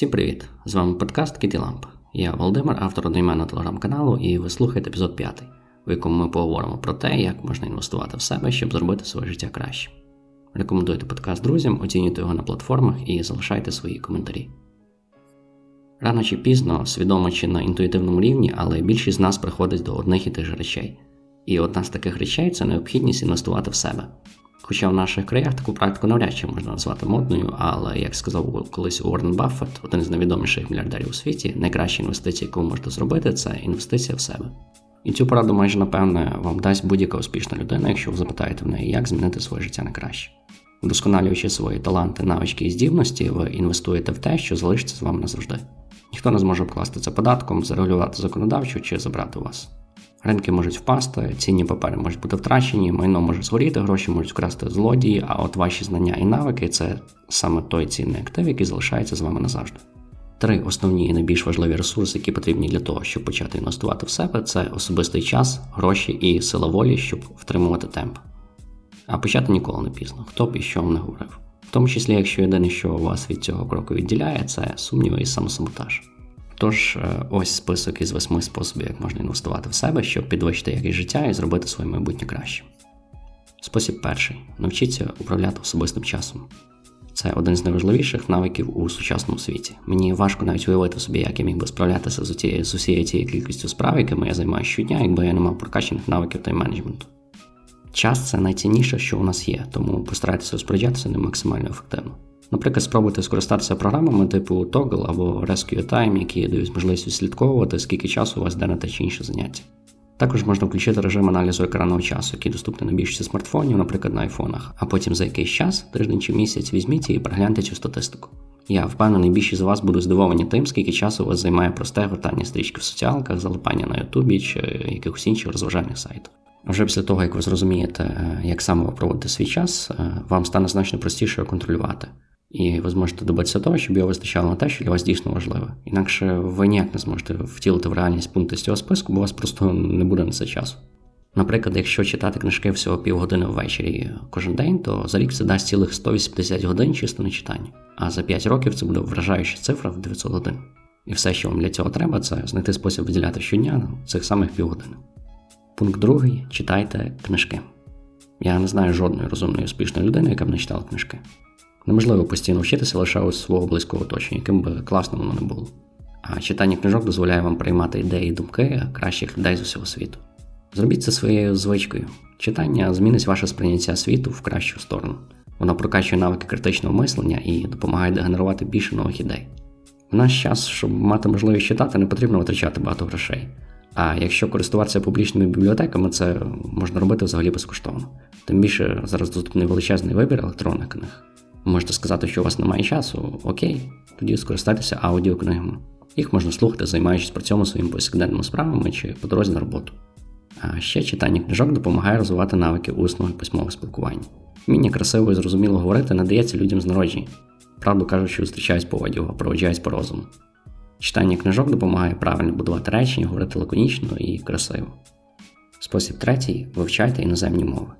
Всім привіт! З вами подкаст Кіті. Я Володимир, автор одноіменного телеграм-каналу, і ви слухаєте епізод 5, у якому ми поговоримо про те, як можна інвестувати в себе, щоб зробити своє життя краще. Рекомендуйте подкаст друзям, оцінюйте його на платформах і залишайте свої коментарі. Рано чи пізно, свідомо чи на інтуїтивному рівні, але більшість з нас приходить до одних і тих же речей. І одна з таких речей це необхідність інвестувати в себе. Хоча в наших краях таку практику навряд чи можна назвати модною, але як сказав колись Уоррен Баффет, один з найвідоміших мільярдерів у світі, найкраща інвестиція, яку ви можете зробити, це інвестиція в себе. І цю пораду майже напевне вам дасть будь-яка успішна людина, якщо ви запитаєте в неї, як змінити своє життя на краще. Вдосконалюючи свої таланти, навички і здібності, ви інвестуєте в те, що залишиться з вами назавжди. Ніхто не зможе обкласти це податком, зарегулювати законодавчо чи забрати у вас. Ринки можуть впасти, цінні папери можуть бути втрачені, майно може згоріти, гроші можуть вкрасти злодії, а от ваші знання і навики це саме той цінний актив, який залишається з вами назавжди. Три основні і найбільш важливі ресурси, які потрібні для того, щоб почати інвестувати в себе, це особистий час, гроші і сила волі, щоб втримувати темп. А почати ніколи не пізно, хто б і що вам не говорив. В тому числі, якщо єдине, що вас від цього кроку відділяє, це сумніви і самосаботаж. Тож, е, ось список із восьми способів, як можна інвестувати в себе, щоб підвищити якість життя і зробити своє майбутнє краще. Спосіб перший навчіться управляти особистим часом. Це один з найважливіших навиків у сучасному світі. Мені важко навіть уявити собі, як я міг би справлятися з усією, з цією кількістю справ, якими я займаюся щодня, якби я не мав прокачаних навиків тайм-менеджменту. Час це найцінніше, що у нас є, тому постарайтеся розпоряджатися ним максимально ефективно. Наприклад, спробуйте скористатися програмами типу Toggle або Rescue Time, які дають можливість відслідковувати, скільки часу у вас на те чи інше заняття. Також можна включити режим аналізу екранного часу, який доступний на більшості смартфонів, наприклад, на айфонах, а потім за якийсь час, тиждень чи місяць, візьміть і перегляньте цю статистику. Я впевнений, більшість з вас будуть здивовані тим, скільки часу у вас займає просте гортання стрічки в соціалках, залипання на Ютубі чи якихось інших розважальних сайтах. Вже після того, як ви зрозумієте, е, як саме ви проводите свій час, е, вам стане значно простіше контролювати. І ви зможете добитися того, щоб його вистачало на те, що для вас дійсно важливе. Інакше ви ніяк не зможете втілити в реальність пункти з цього списку, бо у вас просто не буде на це часу. Наприклад, якщо читати книжки всього півгодини ввечері кожен день, то за рік це дасть цілих 180 годин чисто на читання. А за 5 років це буде вражаюча цифра в 900 годин. І все, що вам для цього треба, це знайти спосіб виділяти щодня цих самих півгодини. Пункт другий читайте книжки. Я не знаю жодної розумної успішної людини, яка б не читала книжки. Неможливо постійно вчитися лише у свого близького оточення, яким би класно воно не було. А читання книжок дозволяє вам приймати ідеї і думки кращих людей з усього світу. Зробіть це своєю звичкою. Читання змінить ваше сприйняття світу в кращу сторону. Воно прокачує навики критичного мислення і допомагає дегенерувати більше нових ідей. В наш час, щоб мати можливість читати, не потрібно витрачати багато грошей. А якщо користуватися публічними бібліотеками, це можна робити взагалі безкоштовно. Тим більше зараз доступний величезний вибір електронних книг. Можете сказати, що у вас немає часу, окей, тоді скористайтеся аудіокнигами. Їх можна слухати, займаючись при цьому своїми повсякденними справами чи по дорозі на роботу. А ще читання книжок допомагає розвивати навики усного і письмового спілкування. Вміння красиво і зрозуміло говорити надається людям з народження. Правду кажучи, зустрічаюсь по одягу, а проводжаюсь по розуму. Читання книжок допомагає правильно будувати речення, говорити лаконічно і красиво. Спосіб третій вивчайте іноземні мови.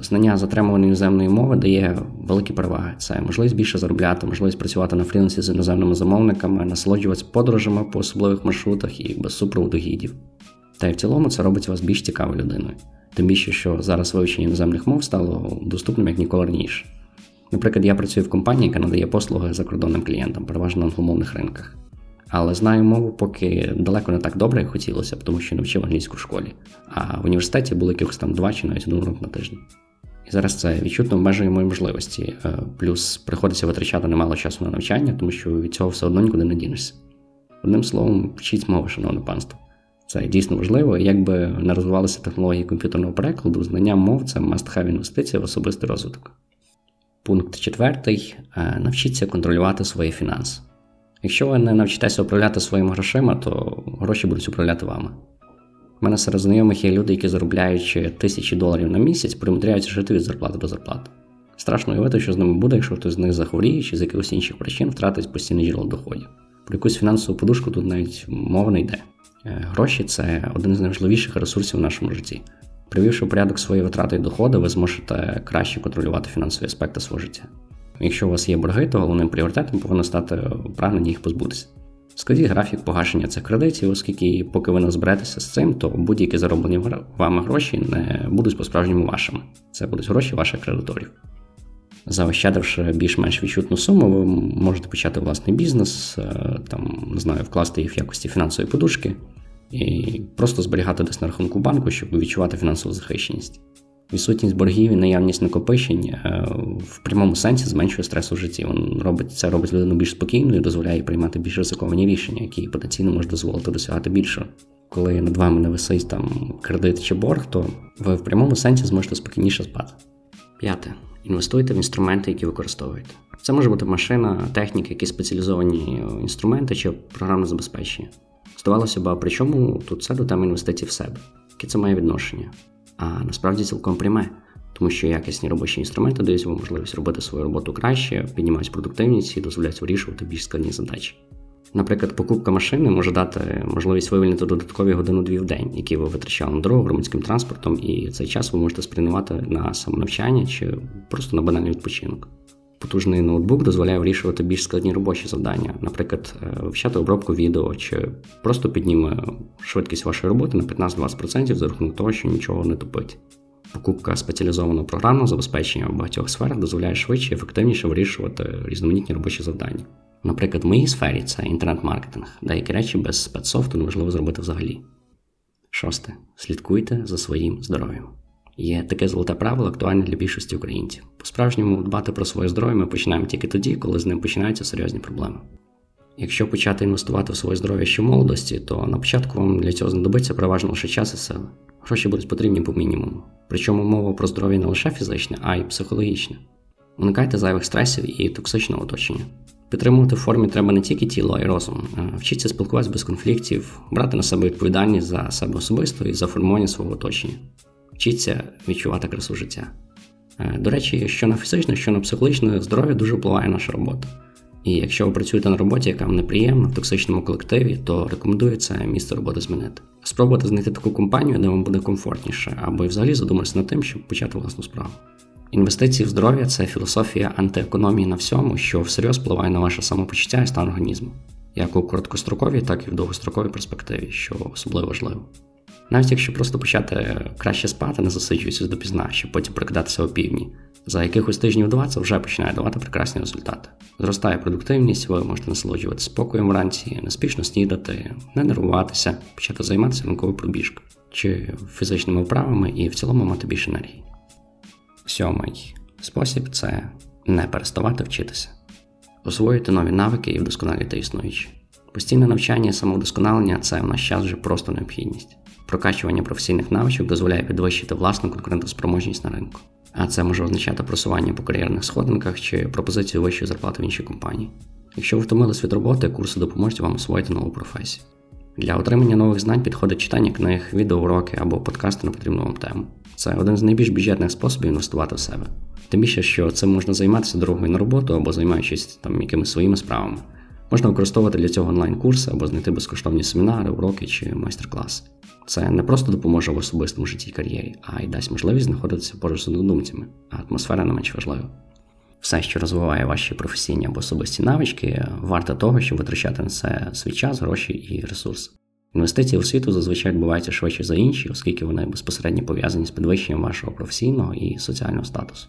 Знання затримуваної іноземної мови дає великі переваги. Це можливість більше заробляти, можливість працювати на фрілансі з іноземними замовниками, насолоджуватися подорожами по особливих маршрутах і без супроводу гідів. Та й в цілому це робить вас більш цікавою людиною. Тим більше, що зараз вивчення іноземних мов стало доступним як ніколи раніше. Наприклад, я працюю в компанії, яка надає послуги закордонним клієнтам, переважно на англомовних ринках. Але знаю мову поки далеко не так добре, як хотілося б, тому що навчив англійську в школі. А в університеті було якихось там два чи навіть один урок на тиждень. І зараз це відчутно обмежує мої можливості. Е, плюс приходиться витрачати немало часу на навчання, тому що від цього все одно нікуди не дінешся. Одним словом, вчіть мови, шановне панство. Це дійсно важливо, якби не розвивалися технології комп'ютерного перекладу, знання мов це must-have інвестиція в особистий розвиток. Пункт четвертий: е, навчіться контролювати свої фінанси. Якщо ви не навчитеся управляти своїми грошима, то гроші будуть управляти вами. У мене серед знайомих є люди, які заробляючи тисячі доларів на місяць, примудряються жити від зарплати до зарплати. Страшно уявити, що з ними буде, якщо хтось з них захворіє чи з якихось інших причин втратить постійне джерело доходів. Про якусь фінансову подушку тут навіть мова не йде. Е, гроші це один з найважливіших ресурсів в нашому житті. Привівши в порядок свої витрати і доходи, ви зможете краще контролювати фінансові аспекти свого життя. Якщо у вас є борги, то головним пріоритетом повинно стати прагнення їх позбутися. Складіть графік погашення цих кредитів, оскільки, поки ви не зберетеся з цим, то будь-які зароблені вами гроші не будуть по-справжньому вашими. Це будуть гроші ваших кредиторів. Заощадивши більш-менш відчутну суму, ви можете почати власний бізнес, е, там, не знаю, вкласти їх в якості фінансової подушки і просто зберігати десь на рахунку банку, щоб відчувати фінансову захищеність. Відсутність боргів і наявність накопичень е, в прямому сенсі зменшує стрес у житті. Він робить це робить людину більш спокійною і дозволяє приймати більш ризиковані рішення, які потенційно можуть дозволити досягати більше. Коли над вами не висить там кредит чи борг, то ви в прямому сенсі зможете спокійніше спати. П'яте. Інвестуйте в інструменти, які використовуєте. Це може бути машина, техніка, якісь спеціалізовані інструменти чи програмне забезпечення. Здавалося б, а при чому тут це до теми інвестицій в себе? Яке це має відношення? А насправді цілком пряме, тому що якісні робочі інструменти дають вам можливість робити свою роботу краще, піднімають продуктивність і дозволяють вирішувати більш складні задачі. Наприклад, покупка машини може дати можливість вивільнити додаткові годину-дві в день, які ви витрачали на дорогу громадським транспортом, і цей час ви можете спрямувати на самонавчання чи просто на банальний відпочинок. Потужний ноутбук дозволяє вирішувати більш складні робочі завдання, наприклад, е, вивчати обробку відео чи просто підніме швидкість вашої роботи на 15-20% за рахунок того, що нічого не тупить. Покупка спеціалізованого програмного забезпечення в багатьох сферах дозволяє швидше і ефективніше вирішувати різноманітні робочі завдання. Наприклад, в моїй сфері це інтернет-маркетинг, деякі речі без спецсофту неможливо зробити взагалі. Шосте. Слідкуйте за своїм здоров'ям. Є таке золоте правило, актуальне для більшості українців. По-справжньому дбати про своє здоров'я ми починаємо тільки тоді, коли з ним починаються серйозні проблеми. Якщо почати інвестувати в своє здоров'я ще в молодості, то на початку вам для цього знадобиться переважно лише час і сили. Гроші будуть потрібні по мінімуму. Причому мова про здоров'я не лише фізичне, а й психологічне. Уникайте зайвих стресів і токсичного оточення. Підтримувати в формі треба не тільки тіло, а й розум. Вчіться спілкуватися без конфліктів, брати на себе відповідальність за себе особисто і за формування свого оточення. Вчіться відчувати красу життя. Е, до речі, що на фізичне, що на психологічне здоров'я дуже впливає наша робота. І якщо ви працюєте на роботі, яка вам неприємна, в токсичному колективі, то рекомендую це місце роботи змінити. Спробуйте знайти таку компанію, де вам буде комфортніше, або і взагалі задуматися над тим, щоб почати власну справу. Інвестиції в здоров'я це філософія антиекономії на всьому, що всерйоз впливає на ваше самопочуття і стан організму, як у короткостроковій, так і в довгостроковій перспективі, що особливо важливо. Навіть якщо просто почати краще спати, не засиджуючись допізна, щоб потім прокидатися о півдні, за якихось тижнів два це вже починає давати прекрасні результати. Зростає продуктивність, ви можете насолоджуватися спокоєм вранці, неспішно снідати, не нервуватися, почати займатися ранковою пробіжкою чи фізичними вправами і в цілому мати більше енергії. Сьомий спосіб це не переставати вчитися, освоїти нові навики і вдосконалити існуючі. Постійне навчання і самовдосконалення це в наш час вже просто необхідність. Прокачування професійних навичок дозволяє підвищити власну конкурентоспроможність на ринку. А це може означати просування по кар'єрних сходинках чи пропозицію вищої зарплати в іншій компанії. Якщо ви втомились від роботи, курси допоможуть вам освоїти нову професію. Для отримання нових знань підходить читання книг, відеоуроки або подкасти на потрібну вам тему. Це один з найбільш бюджетних способів інвестувати в себе. Тим більше, що цим можна займатися дорогою на роботу або займаючись там якимись своїми справами. Можна використовувати для цього онлайн-курси або знайти безкоштовні семінари, уроки чи майстер-класи. Це не просто допоможе в особистому житті і кар'єрі, а й дасть можливість знаходитися поруч з однодумцями, а атмосфера не менш важлива. Все, що розвиває ваші професійні або особисті навички, варте того, щоб витрачати на це свій час, гроші і ресурси. Інвестиції в освіту зазвичай відбуваються швидше за інші, оскільки вони безпосередньо пов'язані з підвищенням вашого професійного і соціального статусу.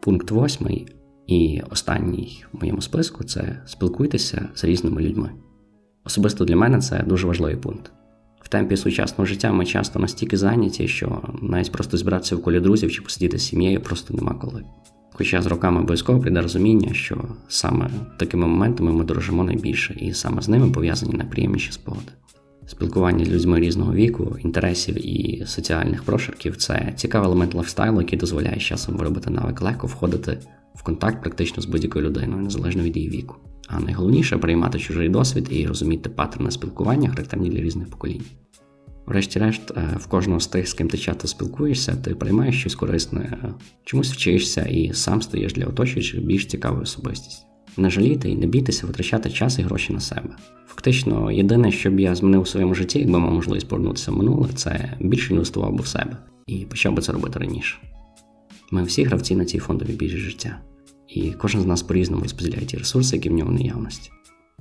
Пункт восьмий і останній в моєму списку це спілкуйтеся з різними людьми. Особисто для мене це дуже важливий пункт. В темпі сучасного життя ми часто настільки зайняті, що навіть просто збиратися в колі друзів чи посидіти з сім'єю просто нема коли. Хоча з роками обов'язково прийде розуміння, що саме такими моментами ми дорожимо найбільше, і саме з ними пов'язані найприємніші спогади. Спілкування з людьми різного віку, інтересів і соціальних прошарків це цікавий елемент лайфстайлу, який дозволяє з часом виробити навик легко входити в контакт практично з будь-якою людиною, незалежно від її віку. А найголовніше приймати чужий досвід і розуміти паттерни спілкування, характерні для різних поколінь. Врешті-решт, е, в кожного з тих, з ким ти часто спілкуєшся, ти приймаєш щось корисне, чомусь вчишся і сам стаєш для оточуючих більш цікавою особистістю. Не жаліти і не бійтеся витрачати час і гроші на себе. Фактично, єдине, що б я змінив у своєму житті, якби мав можливість повернутися в минуле, це більше інвестував би в себе і почав би це робити раніше. Ми всі гравці на цій фондовій біржі життя. і кожен з нас по-різному розподіляє ті ресурси, які в ньому наявності.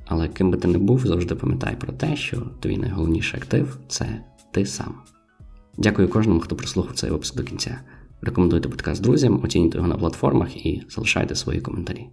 Але ким би ти не був, завжди пам'ятай про те, що твій найголовніший актив це ти сам. Дякую кожному, хто прослухав цей випуск до кінця. Рекомендуйте подкаст друзям, оцінюйте його на платформах і залишайте свої коментарі.